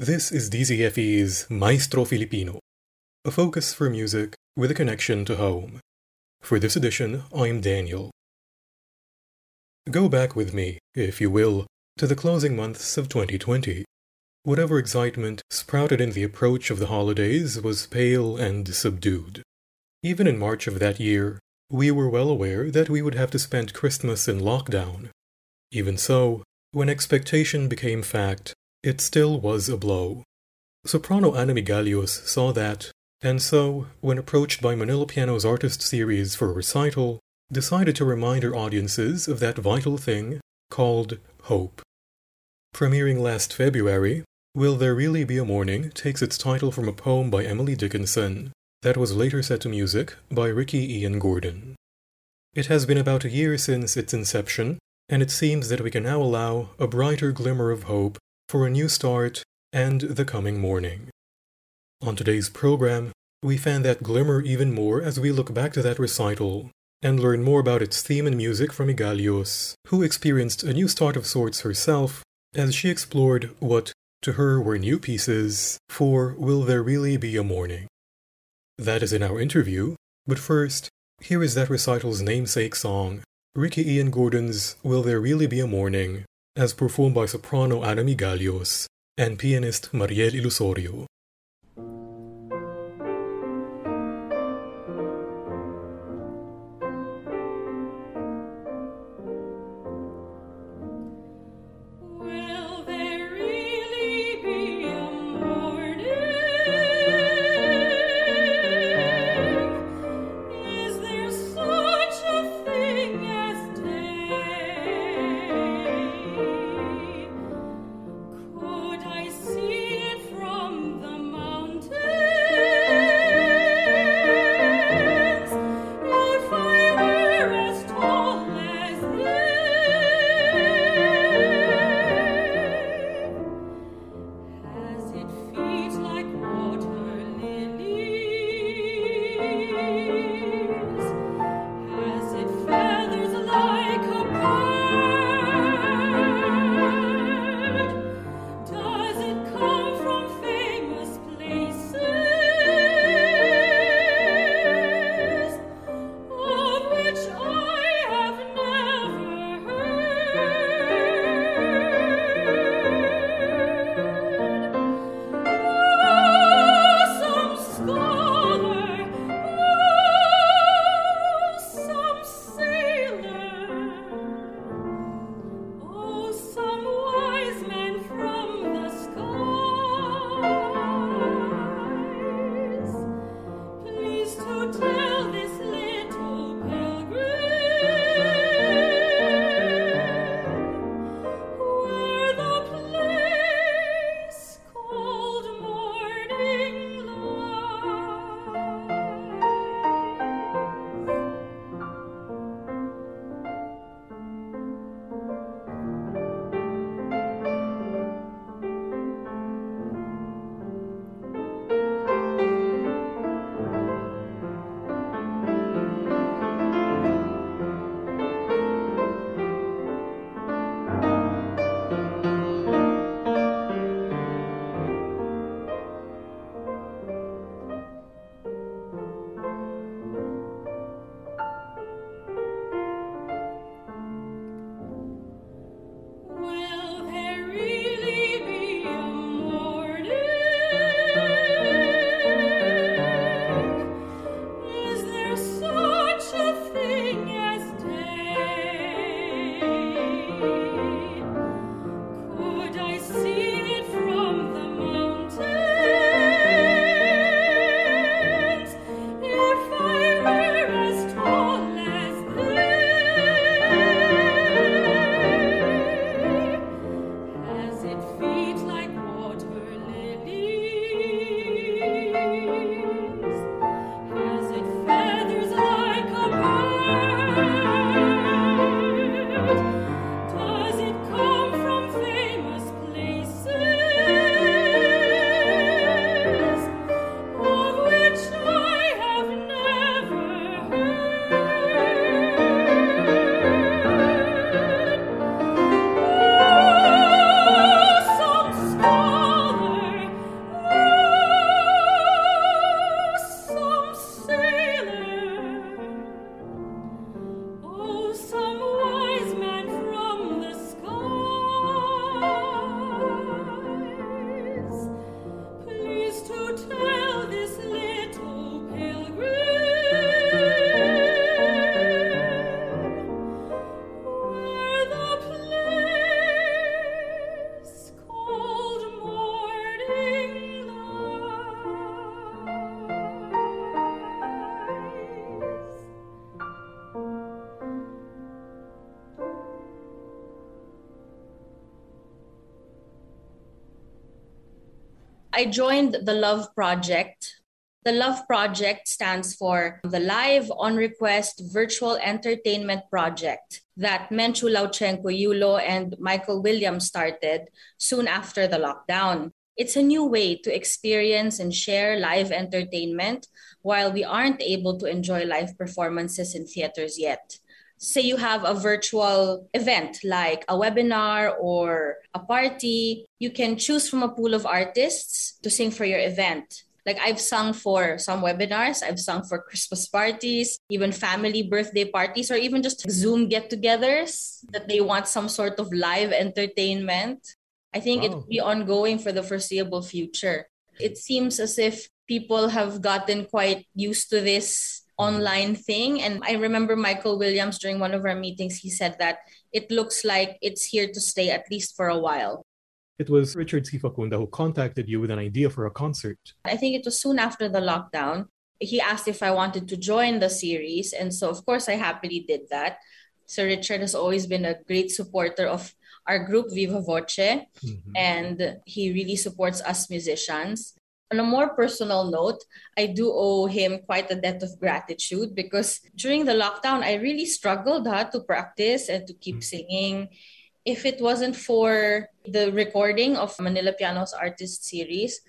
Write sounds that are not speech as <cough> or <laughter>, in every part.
This is DZFE's Maestro Filipino, a focus for music with a connection to home. For this edition, I'm Daniel. Go back with me, if you will, to the closing months of 2020. Whatever excitement sprouted in the approach of the holidays was pale and subdued. Even in March of that year, we were well aware that we would have to spend Christmas in lockdown. Even so, when expectation became fact, it still was a blow. Soprano Anna Migallos saw that, and so, when approached by Manila Piano's artist series for a recital, decided to remind her audiences of that vital thing called hope. Premiering last February, Will There Really Be a Morning takes its title from a poem by Emily Dickinson that was later set to music by Ricky Ian Gordon. It has been about a year since its inception, and it seems that we can now allow a brighter glimmer of hope for a new start and the coming morning. On today's program, we fan that glimmer even more as we look back to that recital and learn more about its theme and music from Migallos, who experienced a new start of sorts herself as she explored what, to her, were new pieces for Will There Really Be a Morning? That is in our interview, but first, here is that recital's namesake song, Ricky Ian Gordon's Will There Really Be a Morning, as performed by soprano Anna Migallos and pianist Mariel Ilusorio. I joined the Love Project. The Love Project stands for the Live on Request Virtual Entertainment Project that Menchu Lauchengco Yulo and Michael Williams started soon after the lockdown. It's a new way to experience and share live entertainment while we aren't able to enjoy live performances in theaters yet. Say you have a virtual event like a webinar or a party, you can choose from a pool of artists to sing for your event. Like I've sung for some webinars, I've sung for Christmas parties, even family birthday parties, or even just Zoom get togethers that they want some sort of live entertainment. I think it will be ongoing for the foreseeable future. It seems as if people have gotten quite used to this online thing. And I remember Michael Williams during one of our meetings, he said that it looks like it's here to stay at least for a while. It was Richard C. Facunda who contacted you with an idea for a concert. I think it was soon after the lockdown. He asked if I wanted to join the series. And so, of course, I happily did that. Sir Richard has always been a great supporter of our group, Viva Voce, Mhm. and he really supports us musicians. On a more personal note, I do owe him quite a debt of gratitude because during the lockdown, I really struggled huh, to practice and to keep Mm. singing. If it wasn't for the recording of Manila Piano's artist series,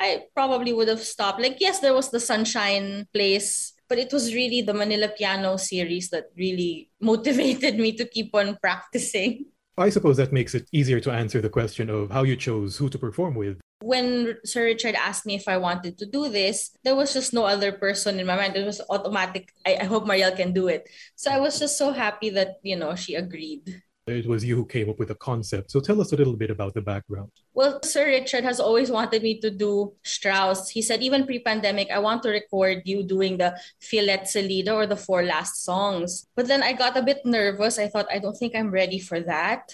I probably would have stopped. Like, yes, there was the Sunshine Place, but it was really the Manila Piano series that really <laughs> motivated me to keep on practicing. I suppose that makes it easier to answer the question of how you chose who to perform with. When Sir Richard asked me if I wanted to do this, there was just no other person in my mind. It was automatic. I, I hope Marielle can do it. So I was just so happy that, you know, she agreed. It was you who came up with the concept. So tell us a little bit about the background. Well, Sir Richard has always wanted me to do Strauss. He said, even pre pandemic, I want to record you doing the Vier letzte Lieder or the four last songs. But then I got a bit nervous. I thought, I don't think I'm ready for that.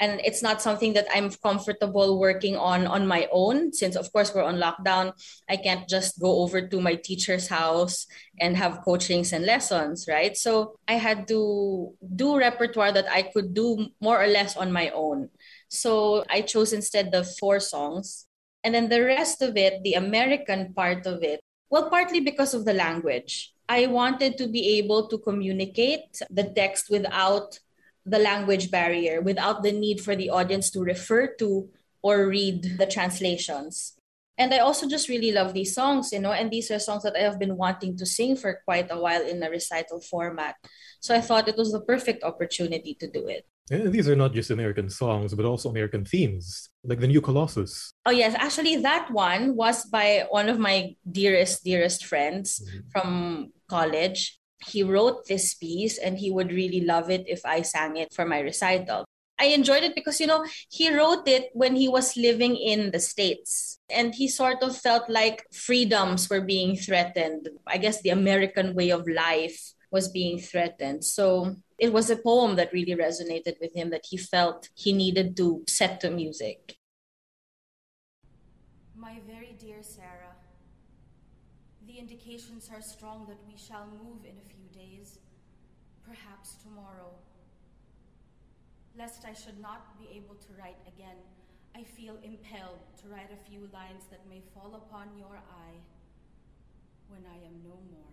And it's not something that I'm comfortable working on on my own, since, of course, we're on lockdown. I can't just go over to my teacher's house and have coachings and lessons, right? So I had to do repertoire that I could do more or less on my own. So I chose instead the four songs. And then the rest of it, the American part of it, well, partly because of the language. I wanted to be able to communicate the text without the language barrier, without the need for the audience to refer to or read the translations. And I also just really love these songs, you know, and these are songs that I have been wanting to sing for quite a while in a recital format. So I thought it was the perfect opportunity to do it. And these are not just American songs, but also American themes, like the new Colossus. Oh yes, actually that one was by one of my dearest dearest friends Mhm. from college. He wrote this piece and he would really love it if I sang it for my recital. I enjoyed it because you know, he wrote it when he was living in the states and he sort of felt like freedoms were being threatened. I guess the American way of life was being threatened. So it was a poem that really resonated with him that he felt he needed to set to music. My very the indications are strong that we shall move in a few days, perhaps tomorrow. Lest I should not be able to write again, I feel impelled to write a few lines that may fall upon your eye when I am no more.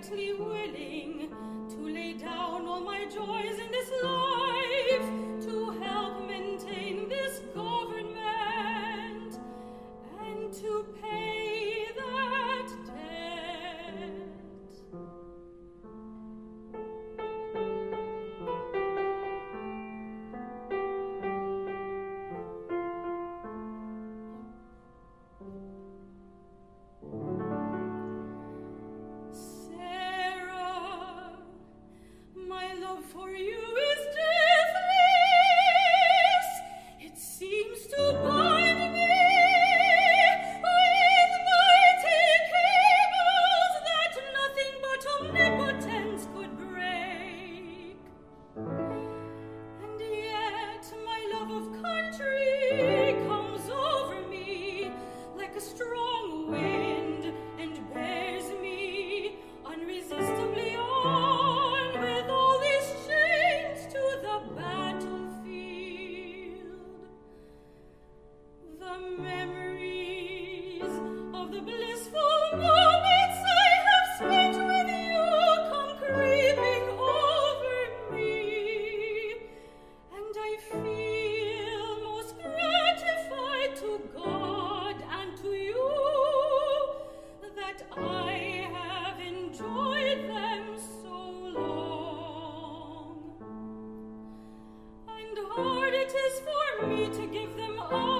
perfectly willing to lay down all my joys in this life. Oh.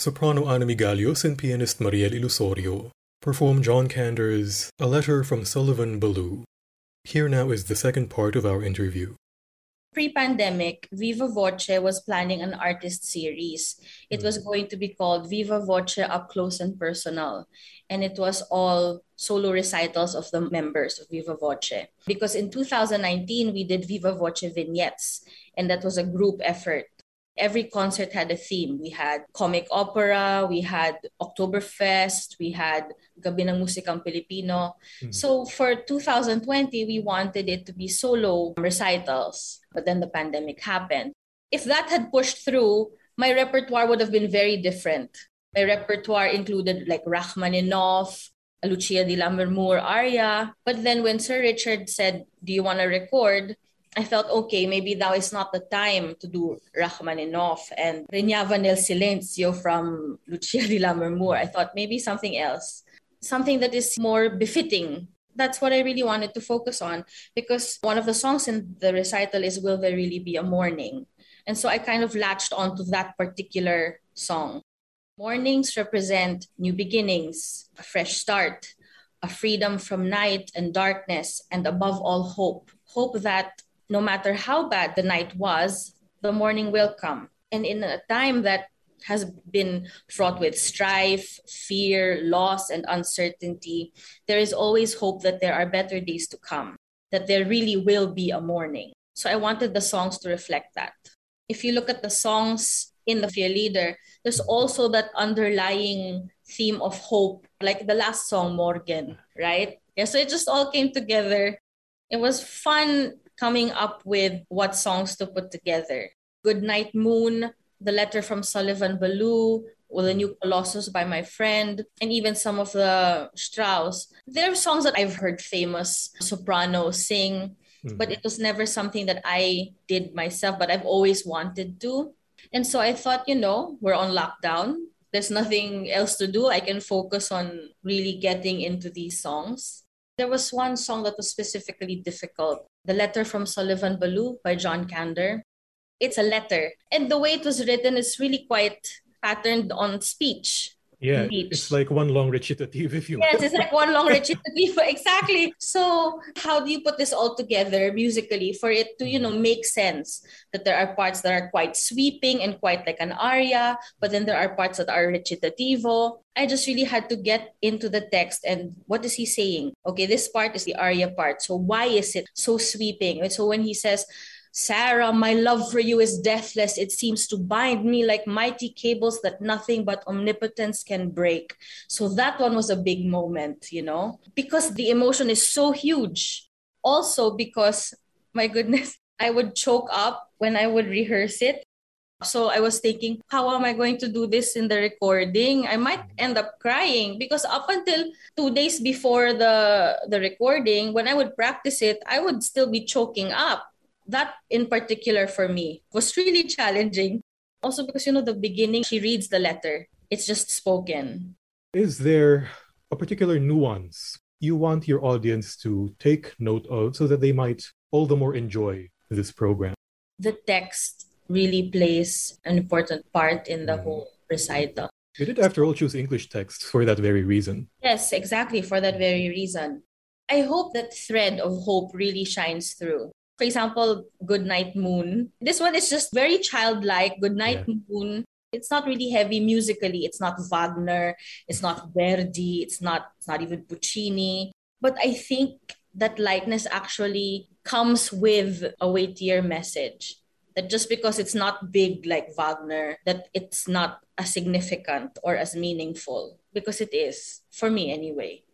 Soprano Anna Migallos and pianist Mariel Ilusorio perform John Kander's A Letter from Sullivan Ballou. Here now is the second part of our interview. Pre-pandemic, Viva Voce was planning an artist series. It was hmm. going to be called Viva Voce Up Close and Personal. And it was all solo recitals of the members of Viva Voce. Because in 2019, we did Viva Voce vignettes, and that was a group effort. Every concert had a theme. We had comic opera, we had Oktoberfest, we had Gabi ng Musikang Pilipino. Hmm. So for 2020, we wanted it to be solo recitals, but then the pandemic happened. If that had pushed through, my repertoire would have been very different. My repertoire included like Rachmaninoff, Lucia di Lammermoor aria. But then when Sir Richard said, Do you want to record? I felt okay, maybe now is not the time to do Rachmaninoff and Regnava nel Silenzio from Lucia di Lammermoor. I thought maybe something else, something that is more befitting. That's what I really wanted to focus on because one of the songs in the recital is Will There Really Be a Morning? And so I kind of latched onto that particular song. Mornings represent new beginnings, a fresh start, a freedom from night and darkness, and above all, hope. Hope that no matter how bad the night was, the morning will come. And in a time that has been fraught with strife, fear, loss, and uncertainty, there is always hope that there are better days to come, that there really will be a morning. So I wanted the songs to reflect that. If you look at the songs in the Vier Lieder, there's also that underlying theme of hope, like the last song, Morgen, right? Yeah, so it just all came together. It was fun coming up with what songs to put together. Good Night Moon, The Letter from Sullivan Ballou, or The New Colossus by my friend, and even some of the Strauss. There are songs that I've heard famous sopranos sing, mm-hmm. but it was never something that I did myself, but I've always wanted to. And so I thought, you know, we're on lockdown. There's nothing else to do. I can focus on really getting into these songs. There was one song that was specifically difficult The Letter from Sullivan Ballou by John Kander. It's a letter. And the way it was written is really quite patterned on speech. Yeah, it's like one long recitative, <laughs> if you Yes, it's like one long recitative. <laughs> exactly. So, how do you put this all together musically for it to, you know, mm-hmm. make sense? That there are parts that are quite sweeping and quite like an aria, but then there are parts that are recitativo. I just really had to get into the text and what is he saying? Okay, this part is the aria part. So, why is it so sweeping? so, when he says, Sarah, my love for you is deathless. It seems to bind me like mighty cables that nothing but omnipotence can break. So that one was a big moment, you know, because the emotion is so huge. Also, because, my goodness, <laughs> I would choke up when I would rehearse it. So I was thinking, how am I going to do this in the recording? I might end up crying because up until two days before the the recording, when I would practice it, I would still be choking up that in particular for me was really challenging. Also because you know the beginning she reads the letter. It's just spoken. Is there a particular nuance you want your audience to take note of so that they might all the more enjoy this program? The text really plays an important part in the mm. whole recital. You did, after all, choose English texts for that very reason. Yes, exactly, for that very reason. I hope that thread of hope really shines through for example, Good Night Moon. This one is just very childlike. Good Night yeah. Moon. It's not really heavy musically. It's not Wagner. It's not Verdi. It's not. It's not even Puccini. But I think that lightness actually comes with a weightier message. That just because it's not big like Wagner, that it's not as significant or as meaningful. Because it is, for me anyway.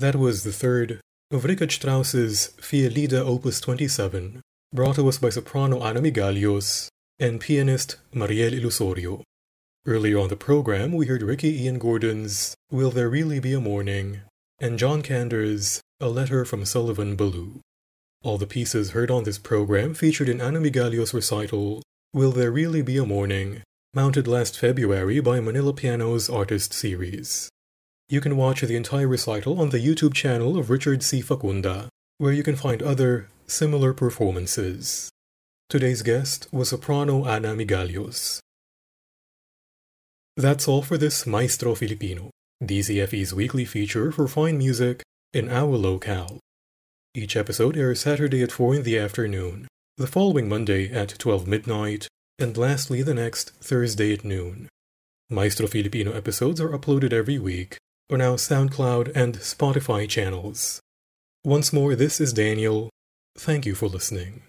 That was the third of Richard Strauss's Vier Lieder Opus 27, brought to us by soprano Anna Migallos and pianist Mariel Ilusorio. Earlier on the program, we heard Ricky Ian Gordon's Will There Really Be a Morning and John Kander's A Letter from Sullivan Ballou. All the pieces heard on this program featured in Anna Migallos' recital Will There Really Be a Morning, mounted last February by Manila Piano's Artist Series. You can watch the entire recital on the YouTube channel of Richard C. Facunda, where you can find other similar performances. Today's guest was soprano Anna Migallos. That's all for this Maestro Filipino, DZFE's weekly feature for fine music in our locale. Each episode airs Saturday at 4 in the afternoon, the following Monday at 12 midnight, and lastly the next Thursday at noon. Maestro Filipino episodes are uploaded every week on our SoundCloud and Spotify channels. Once more, this is Daniel. Thank you for listening.